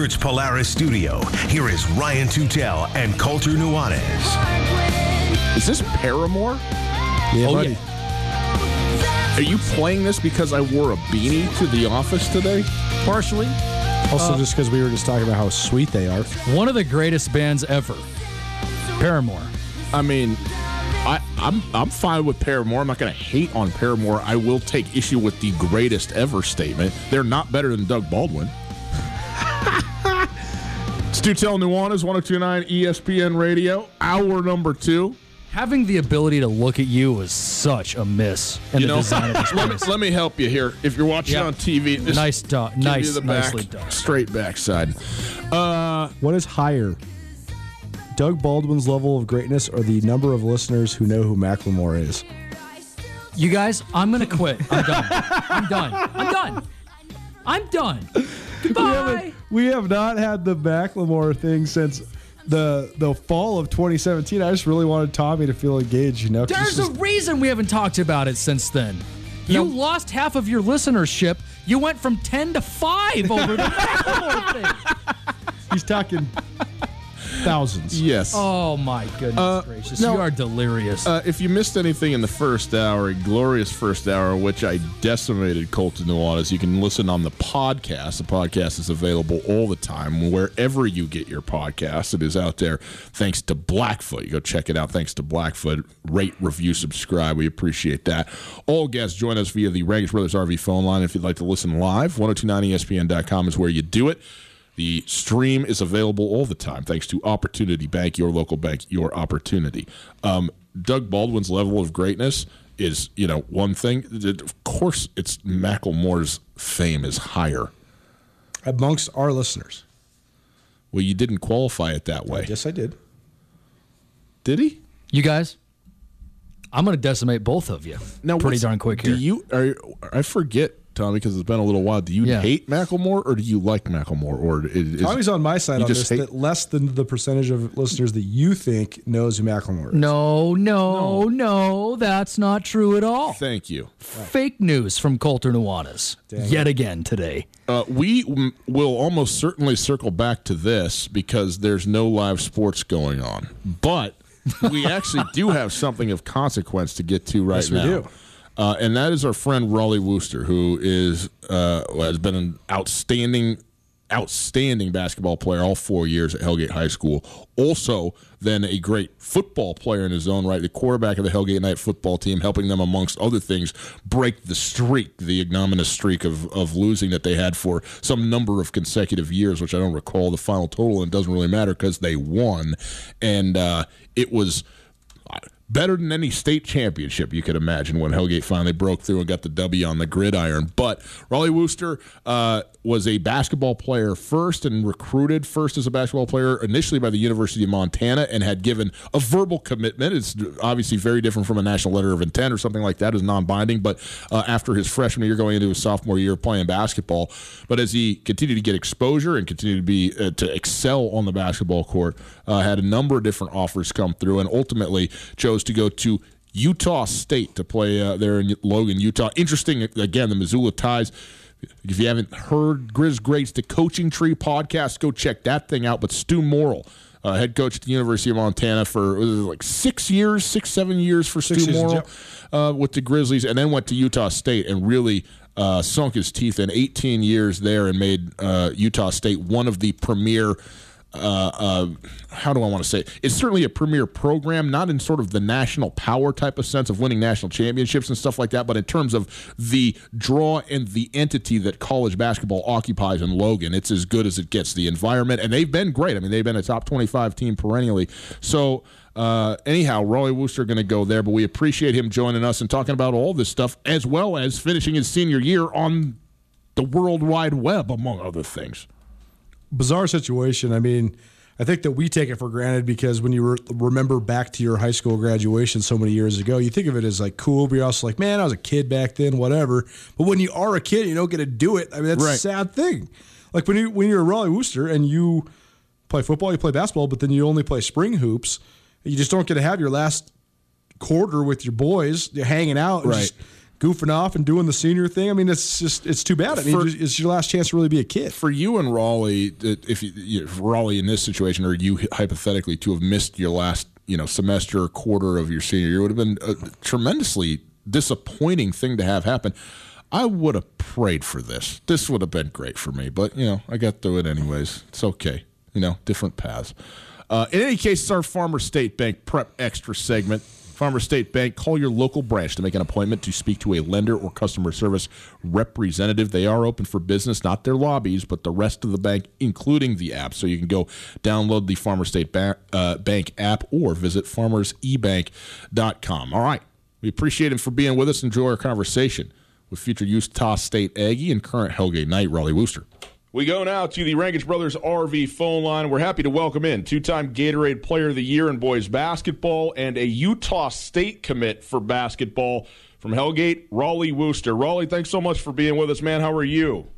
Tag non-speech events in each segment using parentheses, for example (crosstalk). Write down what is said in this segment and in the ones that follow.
Kurtz Polaris studio, here is Ryan Tutel and Colter Nuanez. Is this Paramore? Yeah, Oh, buddy. yeah. Are you playing this because I wore a beanie to the office today? Partially. Also, uh, just because we were just talking about how sweet they are. One of the greatest bands ever. Paramore. I mean, I, I'm I'm fine with Paramore. I'm not going to hate on Paramore. I will take issue with the greatest ever statement. They're not better than Doug Baldwin. Stu Tell Nuanez, 1029 ESPN Radio, hour number two. Having the ability to look at you was such a miss in You the know, design of (laughs) this let me, place. let me help you here. If you're watching Yeah. on TV, this Nice done. give Nice- you the back, nicely done. straight backside. Uh, What is higher? Doug Baldwin's level of greatness or the number of listeners who know who Macklemore is? You guys, I'm gonna quit. I'm done. I'm done. I'm done. I'm done. Goodbye. We have not had the Macklemore thing since the the fall of 2017. I just really wanted Tommy to feel engaged, you know, There's a reason we haven't talked about it since then. You lost half of your listenership. You went from 10 to 5 over the (laughs) Macklemore thing. he's talking thousands. yes. Oh my goodness Uh, gracious. no. you are delirious. Uh, if you missed anything in the first hour, a glorious first hour, which I decimated Colter Nuanez, you can listen on the podcast. The podcast is available all the time, wherever you get your podcast. It is out there thanks to Blackfoot. You go check it out. Thanks to Blackfoot. Rate, review, subscribe. We appreciate that. All guests join us via the Raggers Brothers RV phone line if you'd like to listen live. 1029ESPN.com is where you do it. The stream is available all the time thanks to Opportunity Bank, your local bank, your opportunity. Um, Doug Baldwin's level of greatness is, you know, one thing. Of course, it's Macklemore's fame is higher. Amongst our listeners. Well, you didn't qualify it that way, Yes, I did. did he? you guys, I'm going to decimate both of you. Now, pretty darn quick here. Do you? Are, I forget, Tommy, because it's been a little while. Do you Yeah. hate Macklemore or do you like Macklemore? Or is, Tommy's on my side on just this. hate- That less than the percentage of listeners that you think knows who Macklemore is. no, no, no, that's not true at all. Thank you. Fake news from Colter Nuanez yet again today. Uh, we m- will almost certainly circle back to this because there's no live sports going on. But we (laughs) actually do have something of consequence to get to right Yes, we now. Uh, and that is our friend Rollie Worster, who is uh, has been an outstanding, outstanding basketball player all four years at Hellgate High School. Also, then a great football player in his own right, the quarterback of the Hellgate Knight football team, helping them, amongst other things, break the streak, the ignominious streak of, of losing that they had for some number of consecutive years, which I don't recall the final total, and it doesn't really matter because they won. And uh, it was better than any state championship you could imagine when Hellgate finally broke through and got the W on the gridiron. But Rollie Worster uh, was a basketball player first and recruited first as a basketball player initially by the University of Montana and had given a verbal commitment. It's obviously very different from a national letter of intent or something like that, is non binding. But uh, after his freshman year, going into his sophomore year playing basketball, but as he continued to get exposure and continued to be uh, to excel on the basketball court, uh, had a number of different offers come through, and ultimately chose to go to Utah State to play uh, there in Logan, Utah. Interesting, again, the Missoula ties. If you haven't heard Grizz Greats, the Coaching Tree podcast, go check that thing out. But Stew Morrill, uh, head coach at the University of Montana for like six years, six, seven years for six Stew Morrill uh, with the Grizzlies, and then went to Utah State and really uh, sunk his teeth in 18 years there and made uh, Utah State one of the premier uh, uh, how do I want to say it? It's certainly a premier program, not in sort of the national power type of sense of winning national championships and stuff like that, but in terms of the draw and the entity that college basketball occupies in Logan. It's as good as it gets. The environment, and they've been great. I mean, they've been a top 25 team perennially. So, uh, anyhow, Rollie Worster going to go there, but we appreciate him joining us and talking about all this stuff, as well as finishing his senior year on the World Wide Web, among other things bizarre situation. I mean, I think that we take it for granted because when you re- remember back to your high school graduation so many years ago, you think of it as like cool, but you're also like, man, I was a kid back then, whatever. But when you are a kid, you don't get to do it. I mean, that's right. a sad thing. Like when you when you're a Rollie Worster and you play football, you play basketball, but then you only play spring hoops. You just don't get to have your last quarter with your boys, you're hanging out, right? Just, goofing off and doing the senior thing. I mean, it's just it's too bad. I mean, for, it's your last chance to really be a kid. For you and Rollie, if you, if Rollie in this situation, or you hypothetically to have missed your last you know semester or quarter of your senior year, would have been a tremendously disappointing thing to have happen. I would have prayed for this. This would have been great for me, but you know, I got through it anyways. It's okay. You know, different paths. Uh, in any case, it's our Farmer State Bank Prep Extra segment. Farmer State Bank, call your local branch to make an appointment to speak to a lender or customer service representative. They are open for business, not their lobbies, but the rest of the bank, including the app. So you can go download the Farmer State ba- uh, Bank app or visit farmersebank.com. All right. We appreciate him for being with us. Enjoy our conversation with future Utah State Aggie and current Hellgate Knight, Rollie Worster. We go now to the Rankage Brothers RV phone line. We're happy to welcome in two time Gatorade Player of the Year in boys basketball and a Utah State commit for basketball from Hellgate, Rollie Worster. Rollie, thanks so much for being with us, man. How are you?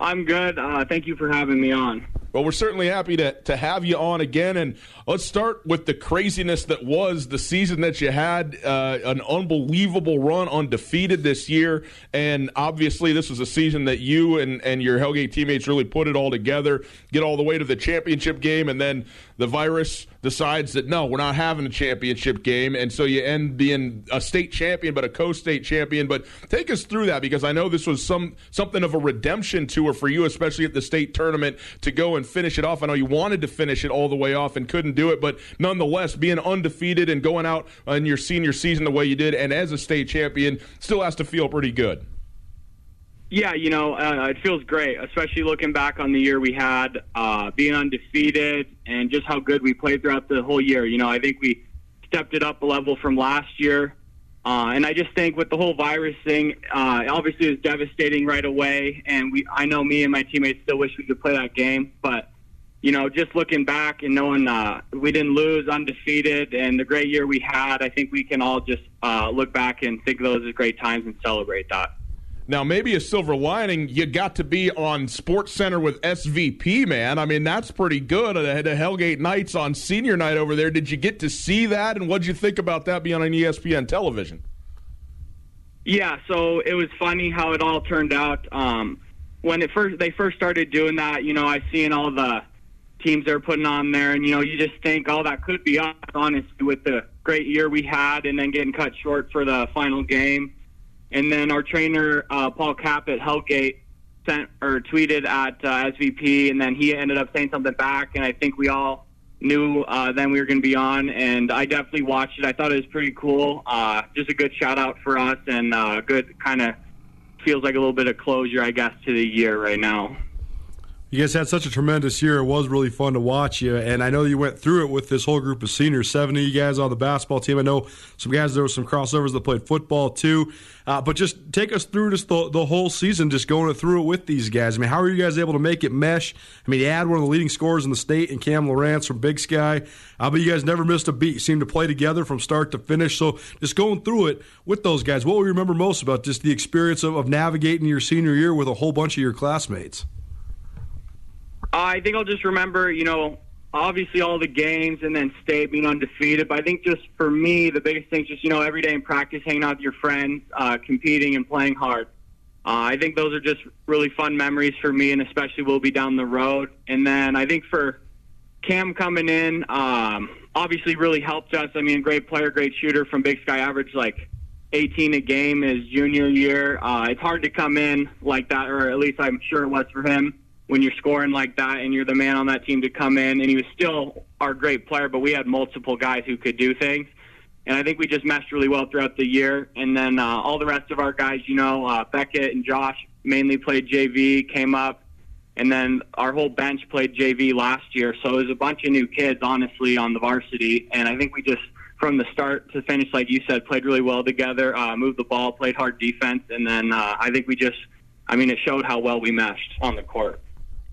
I'm good. Uh, thank you for having me on. Well, we're certainly happy to, to have you on again. And let's start with the craziness that was the season that you had. Uh, an unbelievable run, undefeated this year. And obviously, this was a season that you and, and your Hellgate teammates really put it all together, get all the way to the championship game. And then the virus decides that no, we're not having a championship game. And so you end being a state champion, but a co state champion. But take us through that because I know this was some something of a redemption tour for you, especially at the state tournament, to go and finish it off. I know you wanted to finish it all the way off and couldn't do it, but nonetheless, being undefeated and going out in your senior season the way you did, and as a state champion, still has to feel pretty good. Yeah, you know, uh, it feels great, especially looking back on the year we had, uh, being undefeated, and just how good we played throughout the whole year. You know, I think we stepped it up a level from last year. Uh, and I just think with the whole virus thing, uh, obviously it was devastating right away. And we, I know me and my teammates still wish we could play that game, but you know, just looking back and knowing uh, we didn't lose, undefeated, and the great year we had, I think we can all just uh, look back and think of those as great times and celebrate that. Now, maybe a silver lining, you got to be on Sports Center with SVP, man. I mean, that's pretty good. The Hellgate Knights on senior night over there. Did you get to see that? And what'd you think about that being on ESPN television? Yeah, so it was funny how it all turned out. Um, when it first they first started doing that, you know, I seen all the teams they're putting on there, and you know, you just think, oh, that could be us, honestly, with the great year we had, and then getting cut short for the final game. And then our trainer, uh, Paul Cap at Hellgate, sent or tweeted at uh, SVP, and then he ended up saying something back. And I think we all knew uh, then we were going to be on. And I definitely watched it. I thought it was pretty cool. Uh, just a good shout out for us, and uh, good kind of feels like a little bit of closure, I guess, to the year right now. You guys had such a tremendous year. It was really fun to watch you. And I know you went through it with this whole group of seniors, 70 you guys on the basketball team. I know some guys, there were some crossovers that played football too. Uh, but just take us through just the, the whole season, just going through it with these guys. I mean, how are you guys able to make it mesh? I mean, you had one of the leading scorers in the state in Cam Lawrence from Big Sky. Uh, but you guys never missed a beat. You seemed to play together from start to finish. So just going through it with those guys, what will you remember most about just the experience of, of navigating your senior year with a whole bunch of your classmates? I think I'll just remember, you know, obviously all the games and then state being undefeated. But I think just for me, the biggest thing is just, you know, every day in practice, hanging out with your friends, uh, competing and playing hard. Uh, I think those are just really fun memories for me, and especially we'll be down the road. And then I think for Cam coming in, um, obviously really helped us. I mean, great player, great shooter from Big Sky, average like 18 a game his junior year. Uh, it's hard to come in like that, or at least I'm sure it was for him when you're scoring like that and you're the man on that team to come in. And he was still our great player, but we had multiple guys who could do things. And I think we just meshed really well throughout the year. And then uh, all the rest of our guys, you know, uh, Beckett and Josh mainly played JV, came up. And then our whole bench played JV last year. So it was a bunch of new kids, honestly, on the varsity. And I think we just, from the start to finish, like you said, played really well together, uh, moved the ball, played hard defense. And then uh, I think we just, I mean, it showed how well we meshed on the court.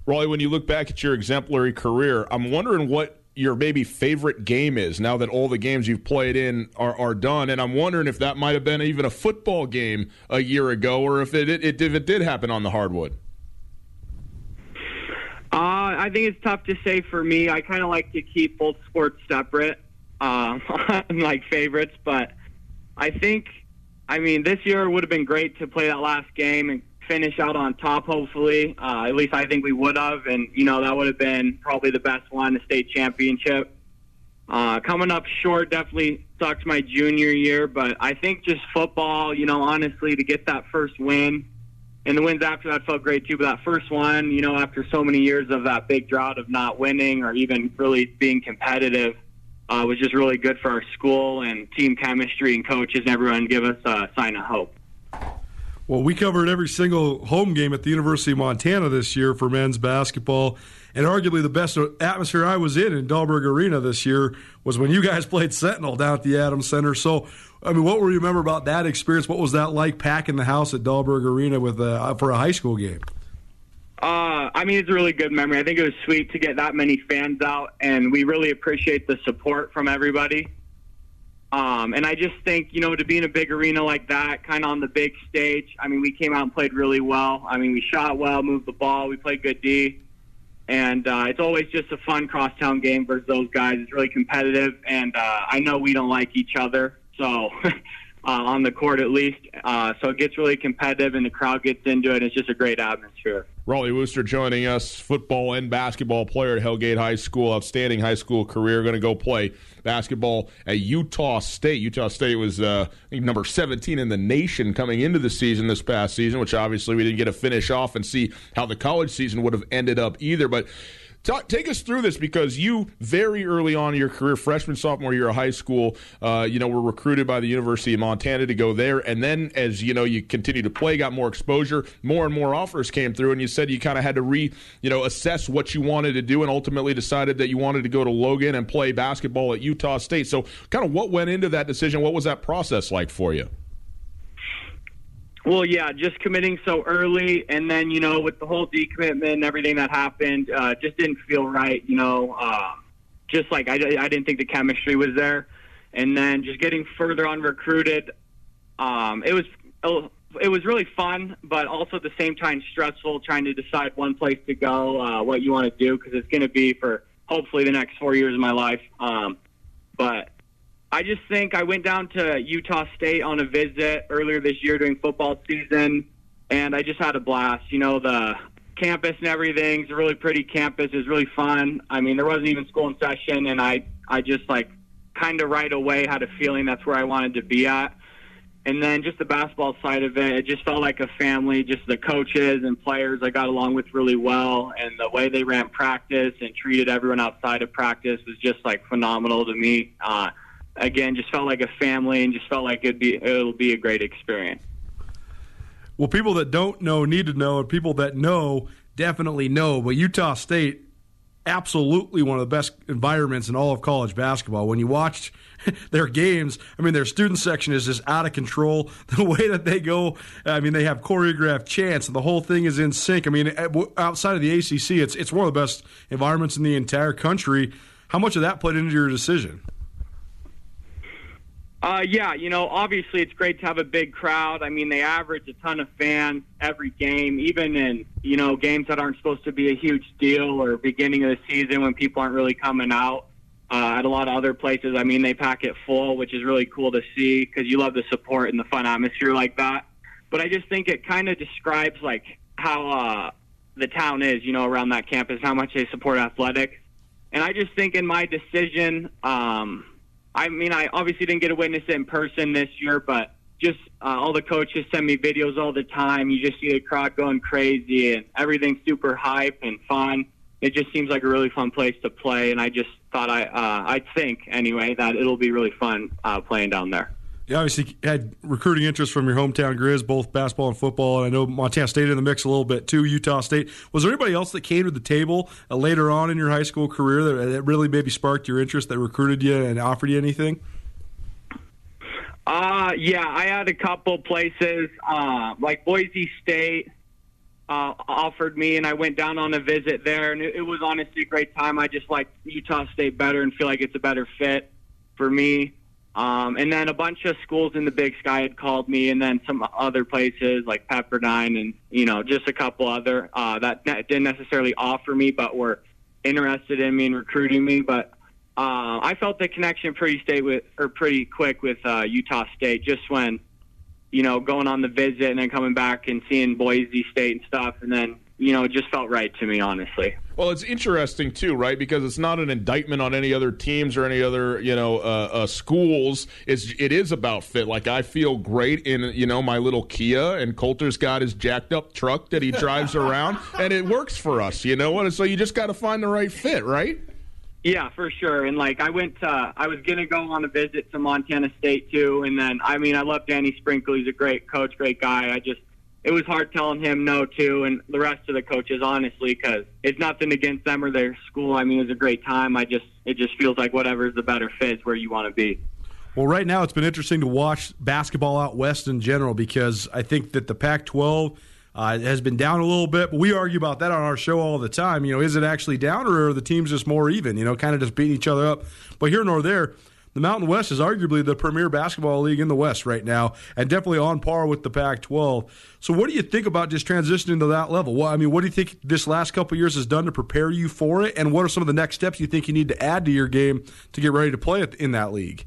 Rollie, when you look back at your exemplary career, I'm wondering what your maybe favorite game is now that all the games you've played in are, are done. And I'm wondering if that might have been even a football game a year ago or if it, it, if it did happen on the hardwood. Uh, I think it's tough to say for me. I kind of like to keep both sports separate, uh, (laughs) like favorites. But I think, I mean, this year would have been great to play that last game and finish out on top, hopefully. Uh, at least I think we would have. And, you know, that would have been probably the best one, the state championship. Uh, coming up short definitely sucks my junior year, but I think just football, you know, honestly, to get that first win, and the wins after that felt great too. But that first one, you know, after so many years of that big drought of not winning or even really being competitive, uh, was just really good for our school and team chemistry and coaches and everyone give us a sign of hope. Well, we covered every single home game at the University of Montana this year for men's basketball. And arguably the best atmosphere I was in in Dahlberg Arena this year was when you guys (laughs) played Sentinel down at the Adams Center. So, I mean, what will you remember about that experience? What was that like packing the house at Dahlberg Arena with uh, for a high school game? Uh, I mean, it's a really good memory. I think it was sweet to get that many fans out, and we really appreciate the support from everybody. Um, and I just think, you know, to be in a big arena like that, kind of on the big stage, I mean, we came out and played really well. I mean, we shot well, moved the ball, we played good D. And uh, it's always just a fun crosstown game versus those guys. It's really competitive, and uh, I know we don't like each other, so (laughs) uh, on the court at least. Uh, so it gets really competitive, and the crowd gets into it. It's just a great atmosphere. Rollie Worster joining us, football and basketball player at Hellgate High School, outstanding high school career. Going to go play basketball at Utah State. Utah State was uh, number 17 in the nation coming into the season this past season, which obviously we didn't get to finish off and see how the college season would have ended up either. But Take us through this because you very early on in your career, freshman sophomore year of high school, uh, you know, were recruited by the University of Montana to go there, and then as you know, you continue to play, got more exposure, more and more offers came through, and you said you kind of had to re, you know, assess what you wanted to do, and ultimately decided that you wanted to go to Logan and play basketball at Utah State. So, kind of what went into that decision? What was that process like for you? Well, yeah, just committing so early, and then you know, with the whole decommitment and everything that happened, uh, just didn't feel right. You know, uh, just like I, I didn't think the chemistry was there, and then just getting further on recruited, um, it was it was really fun, but also at the same time stressful trying to decide one place to go, uh, what you want to do, because it's going to be for hopefully the next four years of my life. Um, but I just think I went down to Utah State on a visit earlier this year during football season, and I just had a blast. You know, the campus and everything's a really pretty campus. It's really fun. I mean, there wasn't even school in session, and I I just like kind of right away had a feeling that's where I wanted to be at. And then just the basketball side of it, it just felt like a family. Just the coaches and players I got along with really well, and the way they ran practice and treated everyone outside of practice was just like phenomenal to me. Uh, again, just felt like a family and just felt like it'd be it'll be a great experience. Well, people that don't know need to know, and people that know definitely know. But Utah State, absolutely one of the best environments in all of college basketball. When you watched (laughs) their games, I mean, their student section is just out of control. (laughs) The way that they go, I mean, they have choreographed chants, and the whole thing is in sync. I mean, outside of the ACC, it's it's one of the best environments in the entire country. How much of that played into your decision? Uh, yeah, you know, obviously it's great to have a big crowd. I mean, they average a ton of fans every game, even in, you know, games that aren't supposed to be a huge deal or beginning of the season when people aren't really coming out. Uh, at a lot of other places, I mean, they pack it full, which is really cool to see because you love the support and the fun atmosphere like that. But I just think it kind of describes like how uh, the town is, you know, around that campus, how much they support athletics. And I just think in my decision, um, I mean, I obviously didn't get to witness it in person this year, but just uh, all the coaches send me videos all the time. You just see the crowd going crazy and everything's super hype and fun. It just seems like a really fun place to play, and I just thought I, uh, I think anyway, that it'll be really fun uh, playing down there you obviously had recruiting interest from your hometown Grizz, both basketball and football, and I know Montana State in the mix a little bit too. Utah State. Was there anybody else that came to the table uh, later on in your high school career that, that, really maybe sparked your interest, that recruited you and offered you anything? Uh, yeah, I had a couple places, uh, like Boise State uh, offered me, and I went down on a visit there, and it, it was honestly a great time. I just like Utah State better and feel like it's a better fit for me. Um, and then a bunch of schools in the Big Sky had called me, and then some other places like Pepperdine, and you know, just a couple other uh, that didn't necessarily offer me, but were interested in me and recruiting me. But uh, I felt the connection pretty state with or pretty quick with uh, Utah State, just when you know going on the visit and then coming back and seeing Boise State and stuff, and then you know, it just felt right to me, honestly. Well, it's interesting too, right? Because it's not an indictment on any other teams or any other, you know, uh, uh, schools. It's it is about fit. Like I feel great in you know my little Kia, and Colter's got his jacked up truck that he drives around, and it works for us. You know what? So you just got to find the right fit, right? Yeah, for sure. And like I went, uh, I was gonna go on a visit to Montana State too, and then I mean I love Danny Sprinkle. He's a great coach, great guy. I just it was hard telling him no too, and the rest of the coaches, honestly, because it's nothing against them or their school. I mean, it was a great time. I just it just feels like whatever's the better fit is where you want to be. Well, right now it's been interesting to watch basketball out west in general because I think that the Pac-12 uh, has been down a little bit, but we argue about that on our show all the time. You know, is it actually down or are the teams just more even? You know, kind of just beating each other up. But here nor there the Mountain West is arguably the premier basketball league in the West right now, and definitely on par with the Pac-12. So, what do you think about just transitioning to that level? Well, I mean, what do you think this last couple years has done to prepare you for it, and what are some of the next steps you think you need to add to your game to get ready to play in that league?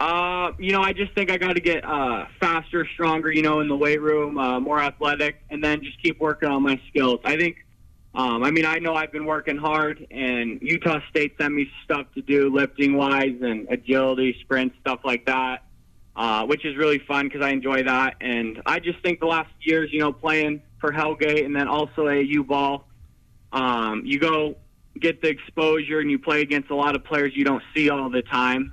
Uh, you know, I just think I got to get uh, faster, stronger. You know, in the weight room, uh, more athletic, and then just keep working on my skills. I think um, I mean, I know I've been working hard, and Utah State sent me stuff to do lifting wise and agility, sprint, stuff like that, uh, which is really fun because I enjoy that. And I just think the last years, you know, playing for Hellgate and then also AAU ball, um, you go get the exposure and you play against a lot of players you don't see all the time.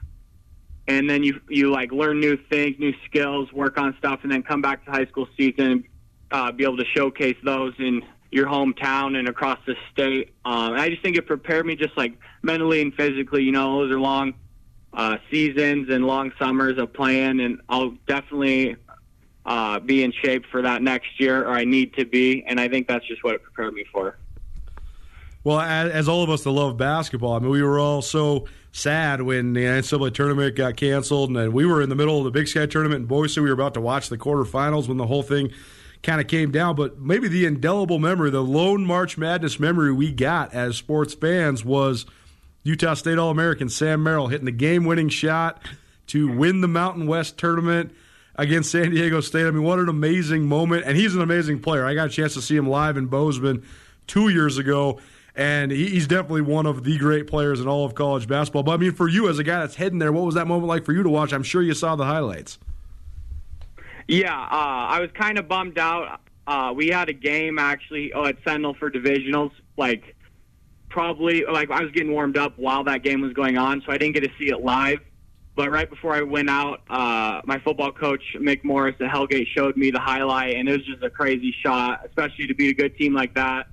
And then you you like learn new things, new skills, work on stuff, and then come back to high school season and uh, be able to showcase those in your hometown and across the state. Um, I just think it prepared me just like mentally and physically. You know, those are long uh, seasons and long summers of playing, and I'll definitely uh, be in shape for that next year, or I need to be, and I think that's just what it prepared me for. Well, as all of us that love basketball, I mean, we were all so sad when the NCAA tournament got canceled, and we were in the middle of the Big Sky tournament in Boise. We were about to watch the quarterfinals when the whole thing kind of came down. But maybe the indelible memory, the lone March Madness memory we got as sports fans was Utah State All American Sam Merrill hitting the game winning shot to win the Mountain West tournament against San Diego State. I mean, what an amazing moment. And he's an amazing player. I got a chance to see him live in Bozeman two years ago. And he's definitely one of the great players in all of college basketball. But I mean, for you as a guy that's heading there, what was that moment like for you to watch? I'm sure you saw the highlights. Yeah, uh, I was kind of bummed out. Uh, we had a game actually oh, at Sentinel for divisionals. Like probably like I was getting warmed up while that game was going on, so I didn't get to see it live. But right before I went out, uh, my football coach Mick Morris at Hellgate showed me the highlight, and it was just a crazy shot, especially to beat a good team like that.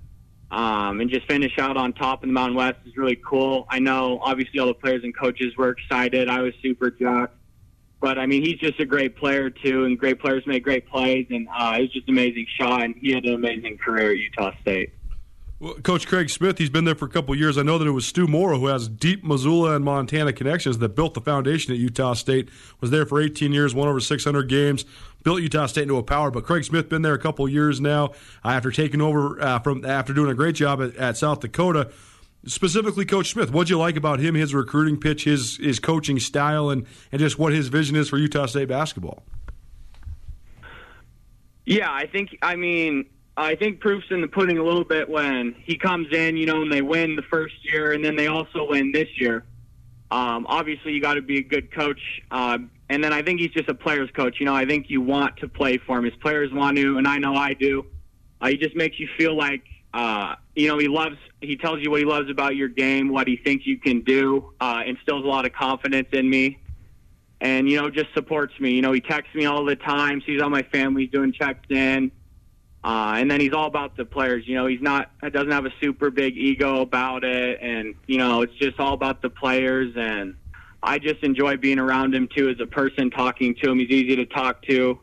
Um, and just finish out on top in the Mountain West is really cool. I know, obviously, all the players and coaches were excited. I was super jacked. But I mean, he's just a great player too, and great players make great plays, and uh, it was just an amazing shot. And he had an amazing career at Utah State. Well, Coach Craig Smith, he's been there for a couple years. I know that it was Stew Morrill, who has deep Missoula and Montana connections, that built the foundation at Utah State. Was there for 18 years, won over 600 games, built Utah State into a power. But Craig Smith been there a couple years now after taking over uh, from after doing a great job at, at South Dakota specifically Coach Smith. What'd you like about him, his recruiting pitch, his his coaching style, and and just what his vision is for Utah State basketball? Yeah, I think. I mean, I think proof's in the pudding a little bit when he comes in, you know, and they win the first year, and then they also win this year. Um, obviously, you got to be a good coach, uh, and then I think he's just a player's coach. You know, I think you want to play for him. His players want to, and I know I do. Uh, he just makes you feel like uh, you know, he loves. He tells you what he loves about your game, what he thinks you can do. Uh, instills a lot of confidence in me, and you know, just supports me. You know, he texts me all the time, sees all my family doing checks in, uh, and then he's all about the players. You know, he's not doesn't have a super big ego about it, and you know, it's just all about the players. And I just enjoy being around him too as a person, talking to him. He's easy to talk to.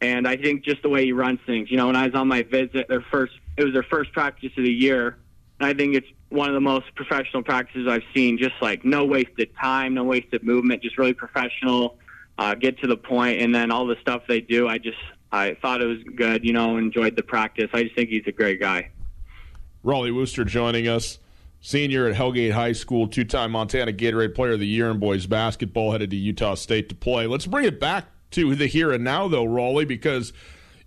And I think just the way he runs things, you know, when I was on my visit, their first it was their first practice of the year. I think it's one of the most professional practices I've seen. Just like no wasted time, no wasted movement, just really professional. Uh, get to the point, and then all the stuff they do. I just I thought it was good. You know, enjoyed the practice. I just think he's a great guy. Rollie Worster joining us. Senior at Hellgate High School, two time Montana Gatorade Player of the Year in boys basketball, headed to Utah State to play. Let's bring it back to the here and now, though, Rollie, because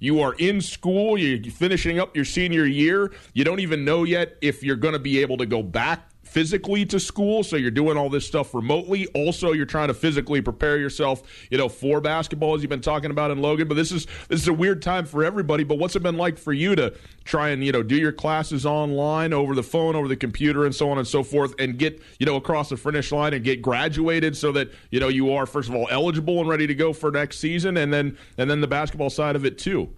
you are in school, you're finishing up your senior year. You don't even know yet if you're going to be able to go back physically to school, so you're doing all this stuff remotely. Also, you're trying to physically prepare yourself, you know, for basketball as you've been talking about in Logan. But this is this is a weird time for everybody. But what's it been like for you to try and you know do your classes online over the phone, over the computer, and so on and so forth, and get you know across the finish line and get graduated so that you know you are first of all eligible and ready to go for next season, and then and then the basketball side of it too.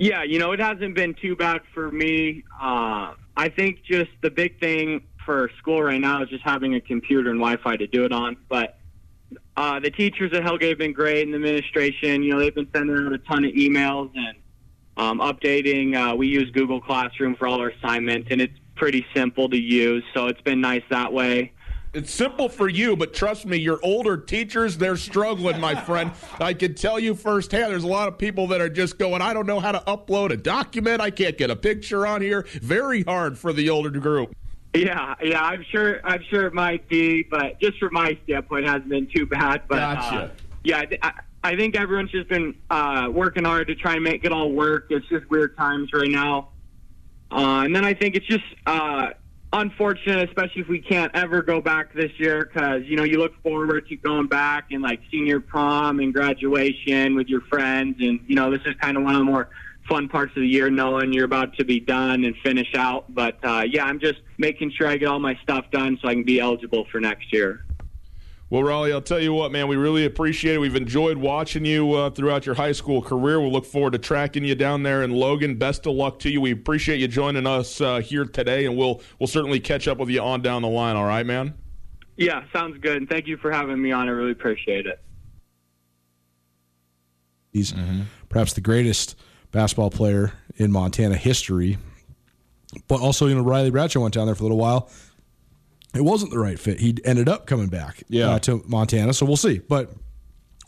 Yeah, you know, it hasn't been too bad for me. Uh, I think just the big thing for school right now is just having a computer and Wi-Fi to do it on. But uh, the teachers at Hellgate have been great, and the administration, you know, they've been sending out a ton of emails and um, updating. Uh, we use Google Classroom for all our assignments, and it's pretty simple to use, so it's been nice that way. It's simple for you, but trust me, your older teachers, they're struggling, my friend. I can tell you firsthand, there's a lot of people that are just going, I don't know how to upload a document. I can't get a picture on here. Very hard for the older group. Yeah, yeah, I'm sure. I'm sure it might be, but just from my standpoint, it hasn't been too bad. But gotcha. uh, yeah, I, I think everyone's just been uh, working hard to try and make it all work. It's just weird times right now, uh, and then I think it's just uh, unfortunate, especially if we can't ever go back this year, because you know you look forward to going back and like senior prom and graduation with your friends, and you know this is kind of one of the more fun parts of the year, knowing you're about to be done and finish out. But uh, yeah, I'm just making sure I get all my stuff done so I can be eligible for next year. Well, Rollie, I'll tell you what, man, we really appreciate it. We've enjoyed watching you uh, throughout your high school career. We'll look forward to tracking you down there in Logan. Best of luck to you. We appreciate you joining us uh, here today, and we'll we'll certainly catch up with you on down the line. All right, man. Yeah, sounds good. And thank you for having me on. I really appreciate it. He's mm-hmm. perhaps the greatest basketball player in Montana history. But also, you know, Riley Bradshaw went down there for a little while. It wasn't the right fit. He ended up coming back yeah. uh, to Montana, so we'll see. But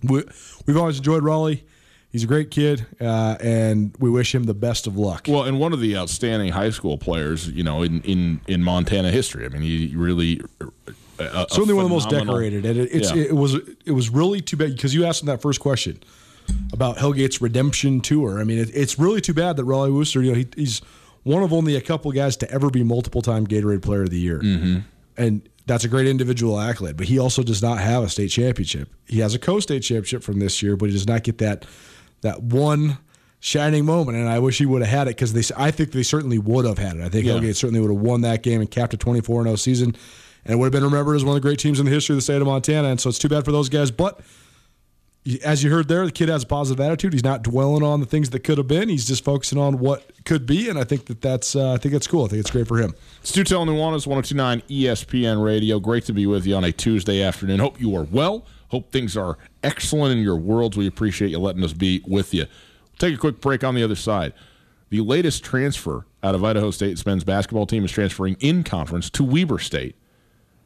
we, have always enjoyed Rollie. He's a great kid, uh, and we wish him the best of luck. Well, and one of the outstanding high school players, you know, in in, in Montana history. I mean, he really a, certainly a one of the most decorated, and it, it's yeah. it was it was really too bad because you asked him that first question about Hellgate's redemption tour. I mean, it, it's really too bad that Rollie Worster, you know, he, he's one of only a couple guys to ever be multiple time Gatorade Player of the Year, mm-hmm. And that's a great individual accolade. But he also does not have a state championship. He has a co-state championship from this year, but he does not get that that one shining moment. And I wish he would have had it because they. I think they certainly would have had it. I think yeah. Hellgate certainly would have won that game and capped a 24 0 season. and it would have been remembered as one of the great teams in the history of the state of Montana. And so it's too bad for those guys. But as you heard there, the kid has a positive attitude. He's not dwelling on the things that could have been. He's just focusing on what could be, and I think that that's uh, I think that's cool. I think it's great for him. Stu Tell Nuanez, 1029 ESPN Radio. Great to be with you on a Tuesday afternoon. Hope you are well. Hope things are excellent in your worlds. We appreciate you letting us be with you. take a quick break on the other side. The latest transfer out of Idaho State's men's basketball team is transferring in conference to Weber State.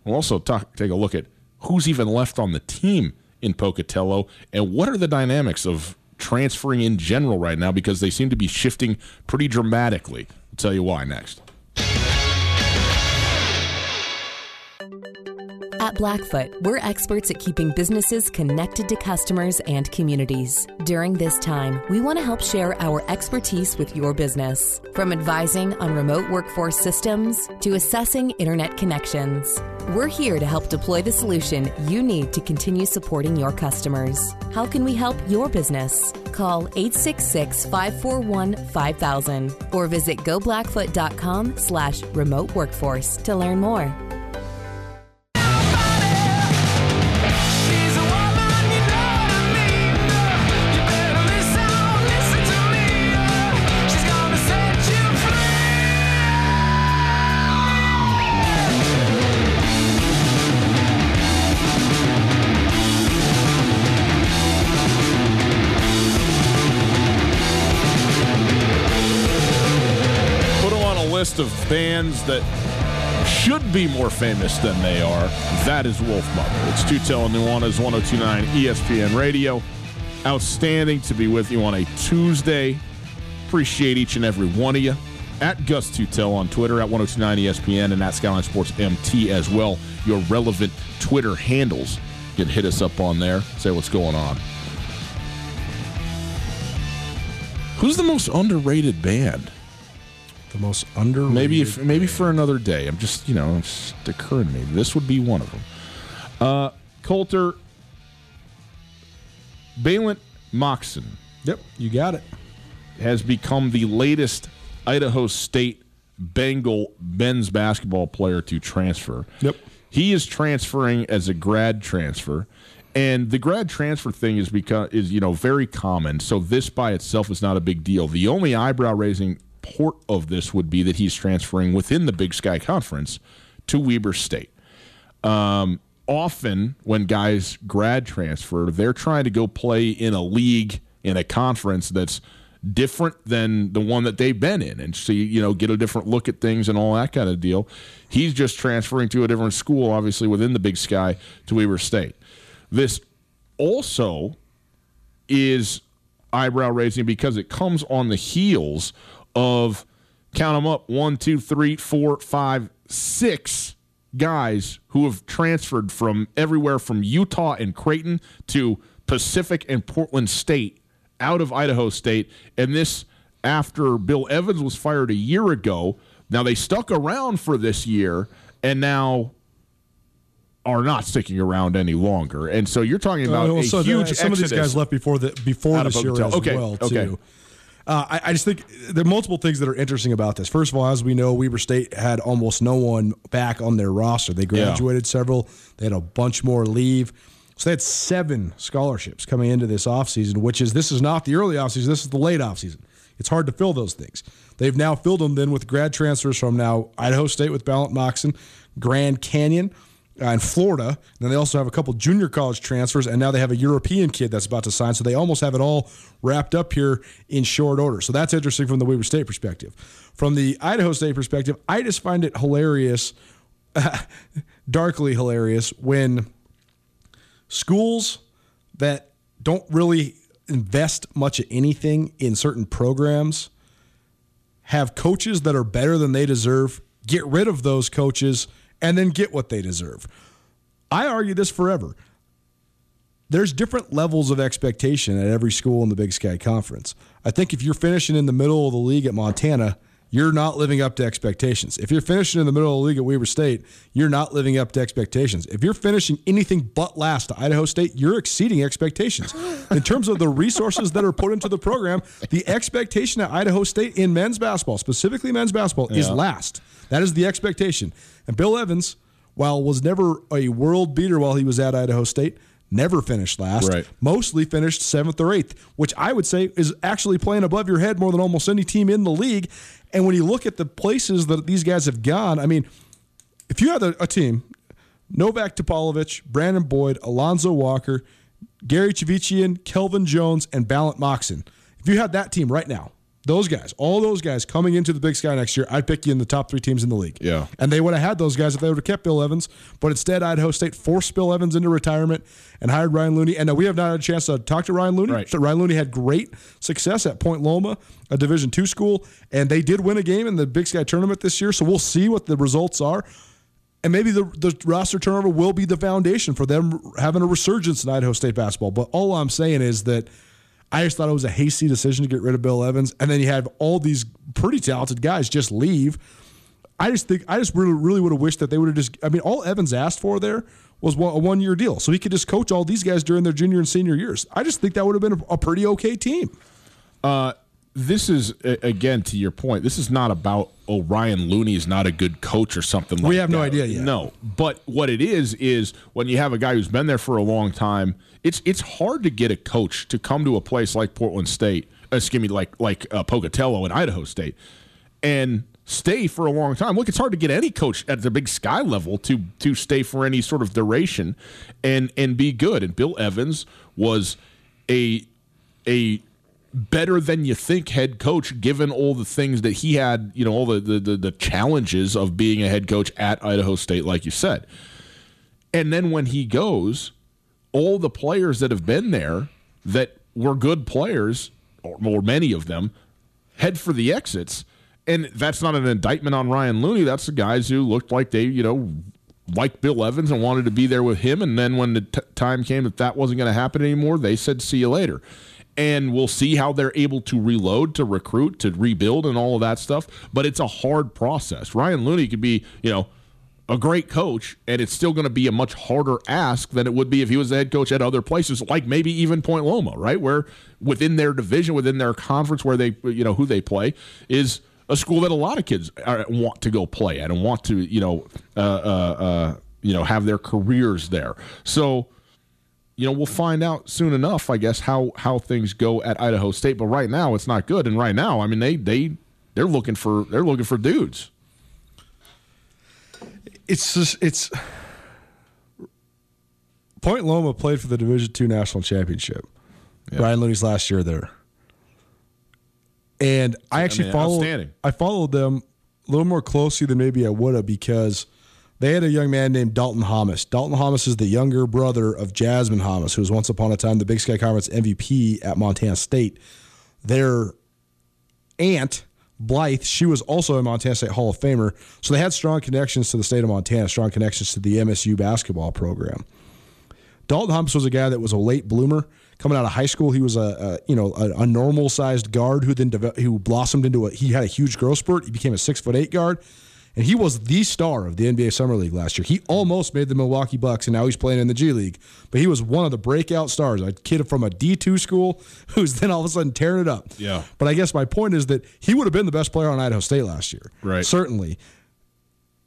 We'll also talk, take a look at who's even left on the team in Pocatello, and what are the dynamics of transferring in general right now because they seem to be shifting pretty dramatically. I'll tell you why next. At Blackfoot, we're experts at keeping businesses connected to customers and communities. During this time, we want to help share our expertise with your business. From advising on remote workforce systems to assessing internet connections, we're here to help deploy the solution you need to continue supporting your customers. How can we help your business? Call 866 541 5000 or visit goblackfoot.com slash remote workforce to learn more. Bands that should be more famous than they are. That is Wolfmother. It's Tutel and Nuanez 1029 ESPN Radio. Outstanding to be with you on a Tuesday. Appreciate each and every one of you. At Gus Tutel on Twitter, at 1029 ESPN, and at Skyline Sports MT as well. Your relevant Twitter handles. You can hit us up on there, say what's going on. Who's the most underrated band? The most underrated. Maybe if, maybe for another day. I'm just you know it's occurring to me. This would be one of them. Uh, Colter, Balint Mocsan. Yep, you got it. Has become the latest Idaho State Bengal men's basketball player to transfer. Yep. He is transferring as a grad transfer. And the grad transfer thing is because is you know very common. So this by itself is not a big deal. The only eyebrow raising port of this would be that he's transferring within the Big Sky Conference to Weber State. Um, often, when guys grad transfer, they're trying to go play in a league in a conference that's different than the one that they've been in and see, you know, get a different look at things and all that kind of deal. He's just transferring to a different school, obviously within the Big Sky, to Weber State. This also is eyebrow raising because it comes on the heels of count them up one, two, three, four, five, six guys who have transferred from everywhere from Utah and Creighton to Pacific and Portland State out of Idaho State. And this after Bill Evans was fired a year ago. Now they stuck around for this year and now are not sticking around any longer. And so you're talking about uh, well, a so huge some of these guys left before the before this year as okay, well okay. too. Uh, I, I, just think there are multiple things that are interesting about this. First of all, as we know, Weber State had almost no one back on their roster. They graduated yeah. several, they had a bunch more leave. So they had seven scholarships coming into this offseason, which is this is not the early offseason, this is the late offseason. It's hard to fill those things. They've now filled them then with grad transfers from now Idaho State with Balint Mocsan, Grand Canyon, uh, in Florida. And then they also have a couple junior college transfers, and now they have a European kid that's about to sign. So they almost have it all wrapped up here in short order. So that's interesting from the Weber State perspective. From the Idaho State perspective, I just find it hilarious, (laughs) darkly hilarious, when schools that don't really invest much of anything in certain programs have coaches that are better than they deserve, get rid of those coaches and then get what they deserve. I argue this forever. There's different levels of expectation at every school in the Big Sky Conference. I think if you're finishing in the middle of the league at Montana, you're not living up to expectations. If you're finishing in the middle of the league at Weber State, you're not living up to expectations. If you're finishing anything but last to Idaho State, you're exceeding expectations. In terms of the resources that are put into the program, the expectation at Idaho State in men's basketball, specifically men's basketball, yeah. is last. That is the expectation. And Bill Evans while was never a world beater while he was at Idaho State, never finished last. Right. Mostly finished seventh or eighth, which I would say is actually playing above your head more than almost any team in the league. And when you look at the places that these guys have gone, I mean, if you had a, a team, Novak Topalovic, Brandon Boyd, Alonzo Walker, Gary Chivichyan, Kelvin Jones, and Balint Mocsan. If you had that team right now, those guys, all those guys coming into the Big Sky next year, I'd pick you in the top three teams in the league. Yeah. And they would have had those guys if they would have kept Bill Evans. But instead, Idaho State forced Bill Evans into retirement and hired Ryan Looney. And we have not had a chance to talk to Ryan Looney. Right. Ryan Looney had great success at Point Loma, a Division two school, and they did win a game in the Big Sky tournament this year. So we'll see what the results are. And maybe the, the roster turnover will be the foundation for them having a resurgence in Idaho State basketball. But all I'm saying is that I just thought it was a hasty decision to get rid of Bill Evans, and then you have all these pretty talented guys just leave. I just think I just really really would have wished that they would have just. I mean, all Evans asked for there was a one year deal, so he could just coach all these guys during their junior and senior years. I just think that would have been a, a pretty okay team. Uh, this is again to your point. This is not about oh Ryan Looney is not a good coach or something. like We have no idea yet. No, but what it is is when you have a guy who's been there for a long time, it's it's hard to get a coach to come to a place like Portland State, excuse me, like like uh, Pocatello and Idaho State, and stay for a long time. Look, it's hard to get any coach at the Big Sky level to to stay for any sort of duration and and be good. And Bill Evans was a a better than you think head coach given all the things that he had you know all the the the challenges of being a head coach at Idaho State like you said and then when he goes all the players that have been there that were good players or, or many of them head for the exits and that's not an indictment on Ryan Looney that's the guys who looked like they you know liked Bill Evans and wanted to be there with him and then when the t- time came that that wasn't going to happen anymore they said see you later and we'll see how they're able to reload, to recruit, to rebuild, and all of that stuff. But it's a hard process. Ryan Looney could be, you know, a great coach, and it's still going to be a much harder ask than it would be if he was the head coach at other places, like maybe even Point Loma, right? Where within their division, within their conference, where they, you know, who they play is a school that a lot of kids are, want to go play at and want to, you know, uh, uh, uh, you know, have their careers there. So you know, we'll find out soon enough, I guess, how how things go at Idaho State. But right now, it's not good. And right now, I mean, they they they're looking for they're looking for dudes. It's just it's Point Loma played for the Division Two national championship. Ryan Looney's last year there, and I actually mean, followed. I followed them a little more closely than maybe I would have because they had a young man named Daulton Hommes. Daulton Hommes is the younger brother of Jasmine Hommes, who was once upon a time the Big Sky Conference MVP at Montana State. Their aunt Blythe, she was also a Montana State Hall of Famer. So they had strong connections to the state of Montana, strong connections to the MSU basketball program. Daulton Hommes was a guy that was a late bloomer. Coming out of high school, he was a, a you know a, a normal sized guard who then deve- who blossomed into a he had a huge growth spurt. He became a six foot eight guard, and he was the star of the NBA Summer League last year. He almost made the Milwaukee Bucks, and now he's playing in the G League. But he was one of the breakout stars. A kid from a D two school (laughs) who's then all of a sudden tearing it up. Yeah. But I guess my point is that he would have been the best player on Idaho State last year. Right. Certainly.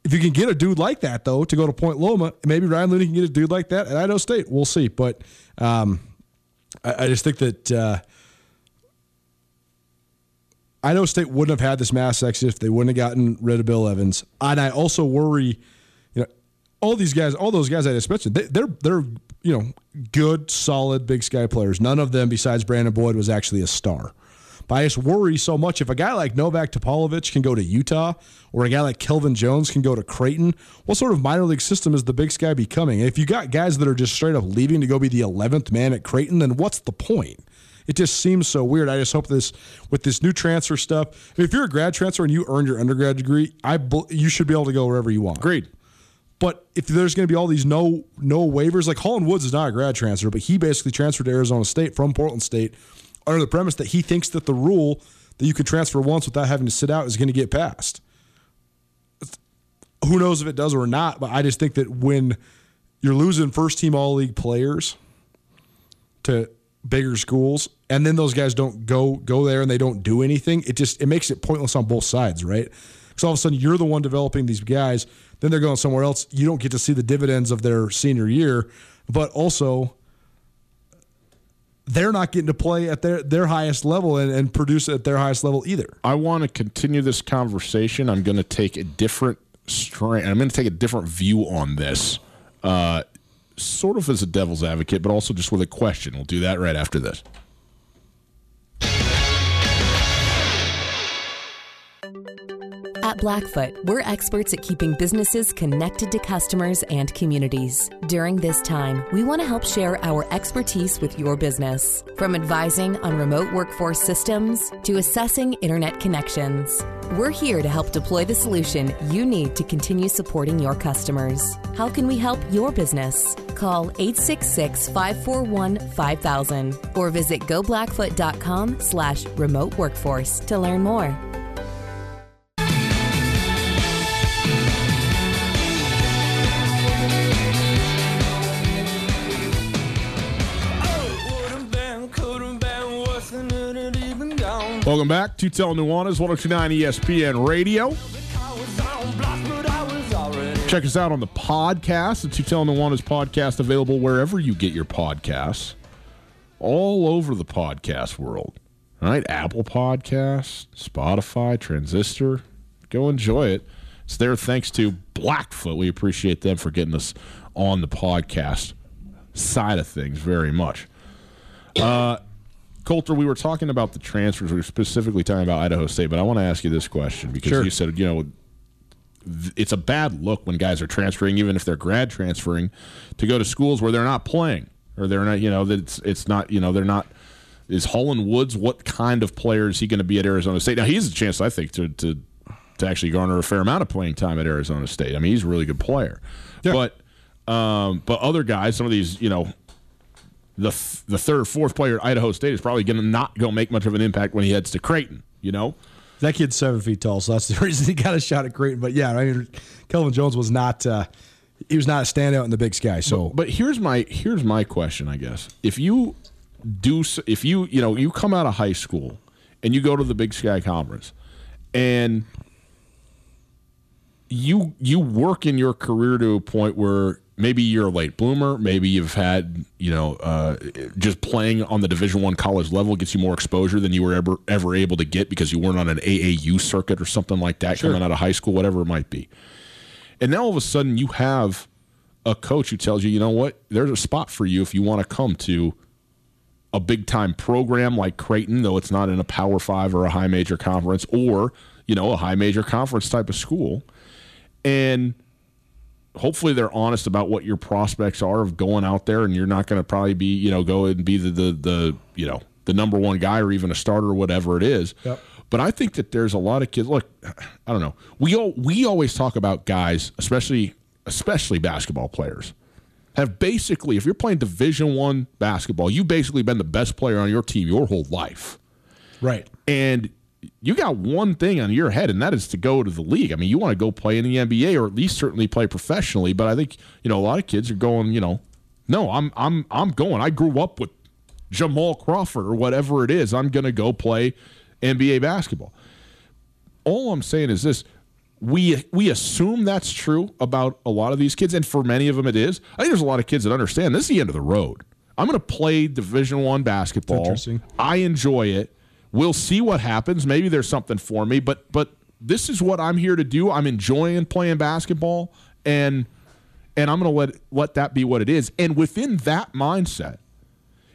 If you can get a dude like that, though, to go to Point Loma, maybe Ryan Looney can get a dude like that at Idaho State. We'll see. But um, I, I just think that uh, Idaho State wouldn't have had this mass exit if they wouldn't have gotten rid of Bill Evans. And I also worry, you know, all these guys, all those guys I just mentioned, they, they're they're you know good, solid Big Sky players. None of them, besides Brandon Boyd, was actually a star. But I just worry so much if a guy like Novak Topalovic can go to Utah or a guy like Kelvin Jones can go to Creighton, what sort of minor league system is the Big Sky becoming? And if you got guys that are just straight up leaving to go be the 11th man at Creighton, then what's the point? It just seems so weird. I just hope this with this new transfer stuff. I mean, if you're a grad transfer and you earned your undergrad degree, I you should be able to go wherever you want. Agreed. But if there's going to be all these no no waivers, like Holland Woods is not a grad transfer, but he basically transferred to Arizona State from Portland State under the premise that he thinks that the rule that you can transfer once without having to sit out is going to get passed. Who knows if it does or not? But I just think that when you're losing first team All League players to bigger schools, and then those guys don't go go there and they don't do anything, it just it makes it pointless on both sides, right? Because all of a sudden you're the one developing these guys. Then they're going somewhere else. You don't get to see the dividends of their senior year, but also they're not getting to play at their, their highest level and, and produce at their highest level either. I want to continue this conversation. I'm going to take a different strain. I'm going to take a different view on this, uh, sort of as a devil's advocate, but also just with a question. We'll do that right after this. At Blackfoot, we're experts at keeping businesses connected to customers and communities. During this time, we want to help share our expertise with your business. From advising on remote workforce systems to assessing internet connections, we're here to help deploy the solution you need to continue supporting your customers. How can we help your business? Call 866 541 5000 or visit goblackfoot.com slash remote workforce to learn more. Welcome back to Tell Nuanez 1029 ESPN Radio. Check us out on the podcast. The Tutel Nuanez podcast available wherever you get your podcasts. All over the podcast world. All right, Apple Podcasts, Spotify, Transistor. Go enjoy it. It's there thanks to Blackfoot. We appreciate them for getting us on the podcast side of things very much. Uh, Colter, we were talking about the transfers. We were specifically talking about Idaho State, but I want to ask you this question because Sure. you said, you know, it's a bad look when guys are transferring, even if they're grad transferring, to go to schools where they're not playing or they're not, you know, that it's it's not, you know, they're not. Is Holland Woods what kind of player is he going to be at Arizona State? Now he has a chance, I think, to to to actually garner a fair amount of playing time at Arizona State. I mean, he's a really good player, but um, but other guys, some of these, you know, the th- the third, or fourth player at Idaho State is probably going to not go make much of an impact when he heads to Creighton. You know, That kid's seven feet tall, so that's the (laughs) reason he got a shot at Creighton. But yeah, I mean, Kelvin Jones was not uh, he was not a standout in the Big Sky. So But here's my here's my question, I guess. If you do if you you know you come out of high school and you go to the Big Sky Conference and you you work in your career to a point where maybe you're a late bloomer, maybe you've had you know uh, just playing on the Division One college level gets you more exposure than you were ever ever able to get because you weren't on an AAU circuit or something like that coming out of high school, whatever it might be. And now all of a sudden you have a coach who tells you, you know what, there's a spot for you if you want to come to a big time program like Creighton, though it's not in a Power Five or a high major conference, or you know a high major conference type of school, and hopefully they're honest about what your prospects are of going out there, and you're not going to probably be you know go and be the the the you know the number one guy or even a starter or whatever it is. Yep. But I think that there's a lot of kids. Look, I don't know. We all, we always talk about guys, especially especially basketball players, have basically, if you're playing Division One basketball, you've basically been the best player on your team your whole life, right, and you got one thing on your head, and that is to go to the league. I mean, you want to go play in the NBA or at least certainly play professionally. But I think you know a lot of kids are going. You know, no, I'm I'm I'm going. I grew up with Jamal Crawford or whatever it is. I'm going to go play NBA basketball. All I'm saying is this: we we assume that's true about a lot of these kids, and for many of them it is. I think there's a lot of kids that understand this is the end of the road. I'm going to play Division One basketball. Interesting. I enjoy it. We'll see what happens. Maybe there's something for me, but but this is what I'm here to do. I'm enjoying playing basketball, and and I'm going to let let that be what it is. And within that mindset,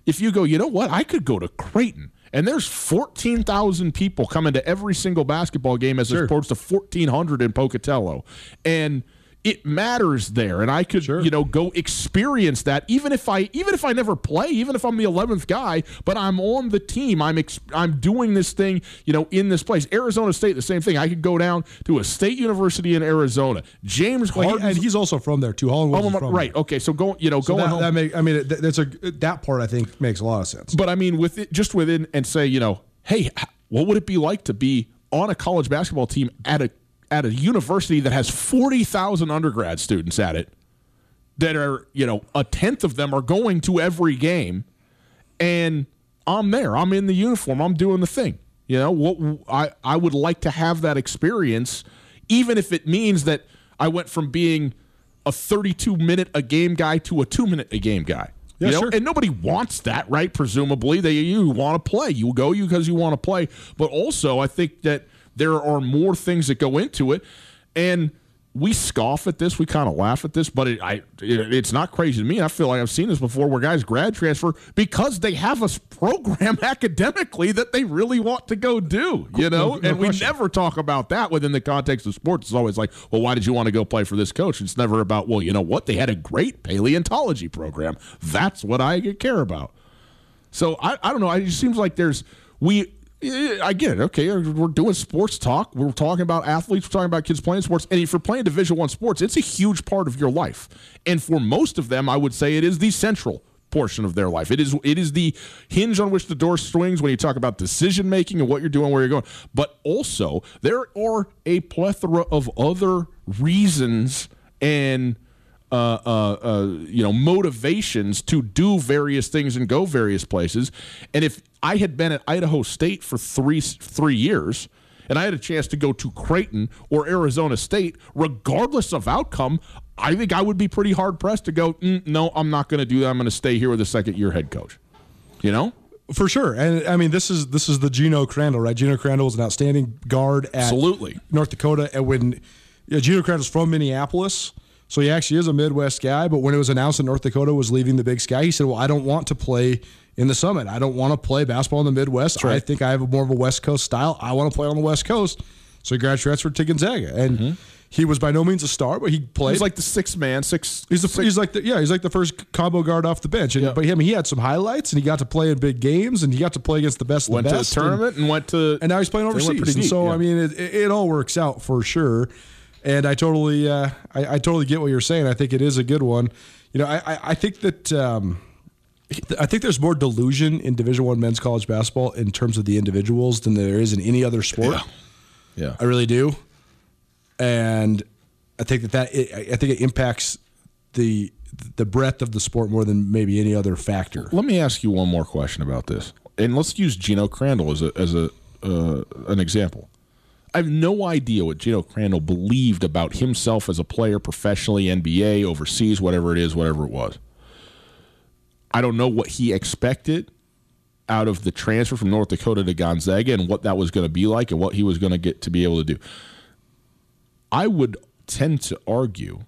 if you go, you know what, I could go to Creighton. And there's 14,000 people coming to every single basketball game as opposed to 1,400 in Pocatello. And it matters there. And I could, you know, go experience that even if I even if I never play, even if I'm the 11th guy, but I'm on the team. I'm ex- I'm doing this thing, you know, in this place. Arizona State, the same thing. I could go down to a state university in Arizona. James Well, he- and he's also from there too. Holland Oh, from right. there. Okay. So go, you know, So going that, home. that make, I mean, that's a that part I think makes a lot of sense. But I mean, with it, just within and say, you know, hey, what would it be like to be on a college basketball team at a at a university that has forty thousand undergrad students at it, that are you know a tenth of them are going to every game, and I'm there, I'm in the uniform, I'm doing the thing. You know what? I I would like to have that experience even if it means that I went from being a 32 minute a game guy to a two minute a game guy. Yeah, you know? sure. And nobody wants that, right? Presumably, they you want to play. You go you because you want to play. But also, I think that there are more things that go into it, and we scoff at this. We kind of laugh at this, but it, I it, it's not crazy to me. I feel like I've seen this before, where guys grad transfer because they have a program (laughs) academically that they really want to go do. You know, No- no and we never talk about that within the context of sports. It's always like, well, why did you want to go play for this coach? It's never about, well, you know what? They had a great paleontology program. That's what I care about. So I, I don't know. It just seems like there's we. I get it. Okay, uh, we're doing sports talk. We're talking about athletes. We're talking about kids playing sports. And if you're playing Division One sports, it's a huge part of your life. And for most of them, I would say it is the central portion of their life. It is it is the hinge on which the door swings when you talk about decision making and what you're doing, where you're going. But also, there are a plethora of other reasons and uh, uh, uh, you know motivations to do various things and go various places. And if I had been at Idaho State for three three years, and I had a chance to go to Creighton or Arizona State, regardless of outcome, I think I would be pretty hard pressed to go. Mm, no, I'm not going to do that. I'm going to stay here with a second year head coach. You know, For sure, and I mean this is this is the Geno Crandall, right? Geno Crandall is an outstanding guard at Absolutely. North Dakota, and when yeah, Geno Crandall's from Minneapolis, so he actually is a Midwest guy. But when it was announced that North Dakota was leaving the Big Sky, he said, "Well, I don't want to play in the Summit. I don't want to play basketball in the Midwest. I think I have a more of a West Coast style. I want to play on the West Coast." So he grad transferred to Gonzaga, and mm-hmm. he was by no means a star, but he played he's like the six man, six. He's the six, he's like the yeah he's like the first combo guard off the bench. And, But him he had some highlights and he got to play in big games and he got to play against the best of went the to the tournament and, went to and, and now he's playing overseas. And so yeah. I mean it, it all works out for sure. And I totally uh, I, I totally get what you're saying. I think it is a good one. You know I I, I think that. Um, I think there's more delusion in Division One men's college basketball in terms of the individuals than there is in any other sport. yeah. I really do, and I think that that it, I think it impacts the the breadth of the sport more than maybe any other factor. Let me ask you one more question about this, and let's use Geno Crandall as a as a uh, an example. I have no idea what Geno Crandall believed about himself as a player, professionally, NBA, overseas, whatever it is, whatever it was. I don't know what he expected out of the transfer from North Dakota to Gonzaga and what that was going to be like and what he was going to get to be able to do. I would tend to argue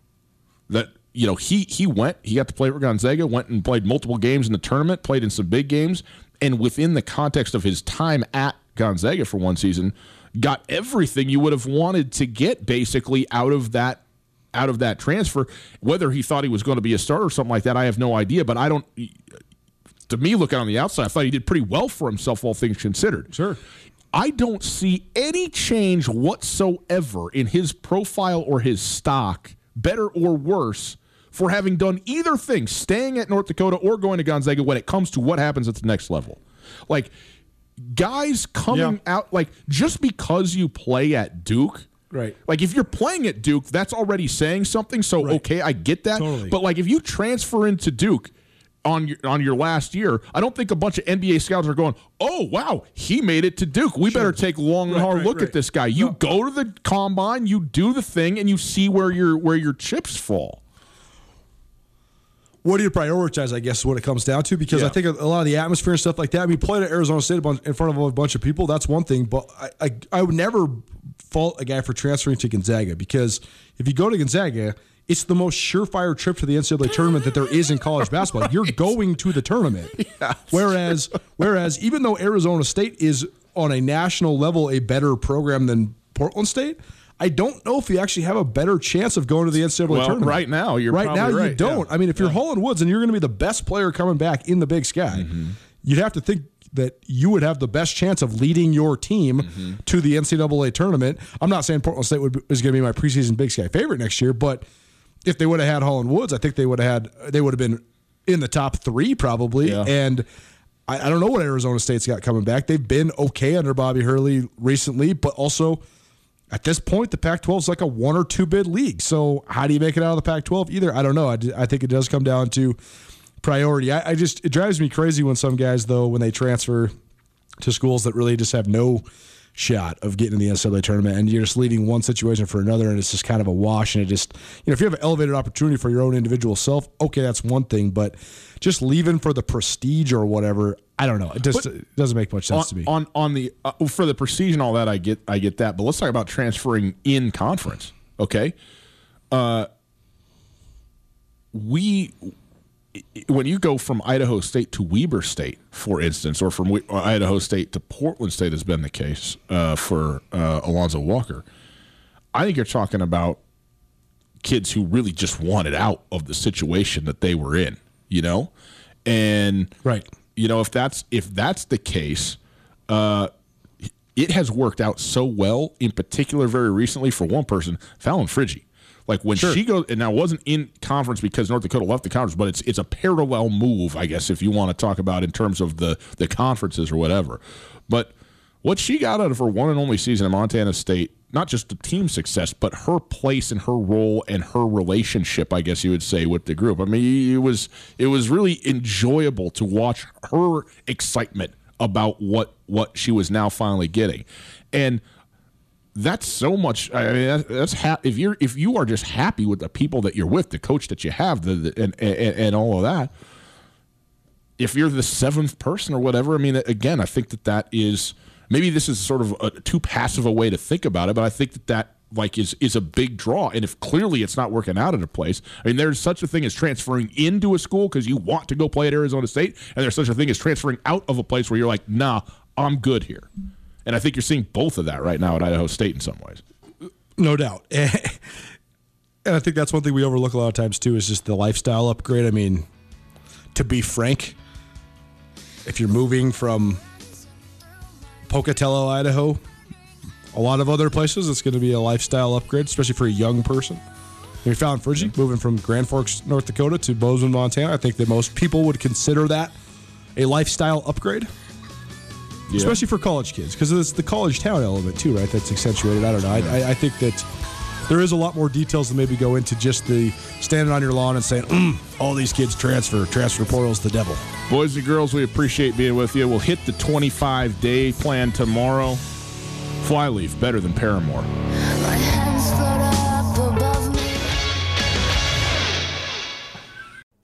that you know he he went he got to play for Gonzaga went and played multiple games in the tournament played in some big games and within the context of his time at Gonzaga for one season got everything you would have wanted to get basically out of that out of that transfer whether he thought he was going to be a starter or something like that I have no idea but I don't to me looking on the outside I thought he did pretty well for himself all things considered Sure. I don't see any change whatsoever in his profile or his stock, better or worse, for having done either thing, staying at North Dakota or going to Gonzaga when it comes to what happens at the next level. Like, guys coming Yeah. out, like, just because you play at Duke. Right. Like if you're playing at Duke, that's already saying something. So okay, I get that. Totally. But like if you transfer into Duke on your on your last year, I don't think a bunch of NBA scouts are going, "Oh wow, he made it to Duke. We better take a long and Right, hard right, look right. at this guy." You go to the combine, you do the thing, and you see where your where your chips fall. What do you prioritize? I guess is what it comes down to because I think a, lot of the atmosphere and stuff like that. I mean, playing at Arizona State bunch, in front of a bunch of people, that's one thing. But I, I, I would never fault a guy for transferring to Gonzaga because if you go to Gonzaga, it's the most surefire trip to the NCAA tournament that there is in college basketball. (laughs) You're going to the tournament. Whereas, whereas even though Arizona State is on a national level a better program than Portland State. I don't know if you actually have a better chance of going to the NCAA Well, tournament. right now, you're right now you don't. yeah. I mean, if you're Holland Woods and you're going to be the best player coming back in the Big Sky, Mm-hmm. you'd have to think that you would have the best chance of leading your team Mm-hmm. to the NCAA tournament. I'm not saying Portland State would is going to be my preseason Big Sky favorite next year, but if they would have had Holland Woods, I think they would have had they would have been in the top three probably. Yeah. And I, I don't know what Arizona State's got coming back. They've been okay under Bobby Hurley recently, but also at this point, the Pac-12 is like a one or two bid league. So how do you make it out of the Pac-12? Either I don't know. I, think it does come down to priority. I, I just it drives me crazy when some guys though when they transfer to schools that really just have no shot of getting to the NCAA tournament, and you're just leaving one situation for another, and it's just kind of a wash. And it just, you know, if you have an elevated opportunity for your own individual self, okay, that's one thing, but just leaving for the prestige or whatever, I don't know. It just it doesn't make much sense on, to me. On on the uh, for the prestige and all that, I get I get that. But let's talk about transferring in conference. Okay, uh, we when you go from Idaho State to Weber State, for instance, or from Idaho State to Portland State has been the case uh, for uh, Alonzo Walker. I think you're talking about kids who really just wanted out of the situation that they were in, you know, and right you know if that's if that's the case uh it has worked out so well in particular very recently for one person fallon friggy like when sure. she goes and now wasn't in conference because north dakota left the conference but it's it's a parallel move i guess if you want to talk about in terms of the the conferences or whatever but what she got out of her one and only season at montana state not just the team success, but her place and her role and her relationship, I guess you would say, with the group. I mean, it was it was really enjoyable to watch her excitement about what what she was now finally getting, and that's so much. I mean, that's, that's ha- if you're if you are just happy with the people that you're with, the coach that you have, the, the and, and and all of that. If you're the seventh person or whatever, I mean, again, I think that that is maybe this is sort of a, too passive a way to think about it, but I think that that like is is a big draw. And if clearly it's not working out at a place, I mean, there's such a thing as transferring into a school because you want to go play at Arizona State, and there's such a thing as transferring out of a place where you're like, nah, I'm good here. And I think you're seeing both of that right now at Idaho State in some ways. No doubt. (laughs) And I think that's one thing we overlook a lot of times too is just the lifestyle upgrade. I mean, to be frank, if you're moving from Pocatello, Idaho, a lot of other places, it's going to be a lifestyle upgrade, especially for a young person. We found Friggy mm-hmm. moving from Grand Forks, North Dakota to Bozeman, Montana. I think that most people would consider that a lifestyle upgrade, yeah. especially for college kids, because it's the college town element too, right? That's accentuated. I don't know. I, I, think that there is a lot more details that maybe go into just the standing on your lawn and saying, mm, all these kids transfer, transfer portal's the devil. Boys and girls, we appreciate being with you. We'll hit the 25 day plan tomorrow. Flyleaf, better than Paramore.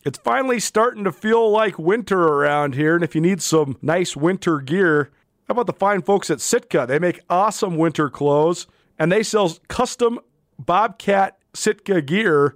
It's finally starting to feel like winter around here, and if you need some nice winter gear, how about the fine folks at Sitka? They make awesome winter clothes, and they sell custom Bobcat Sitka gear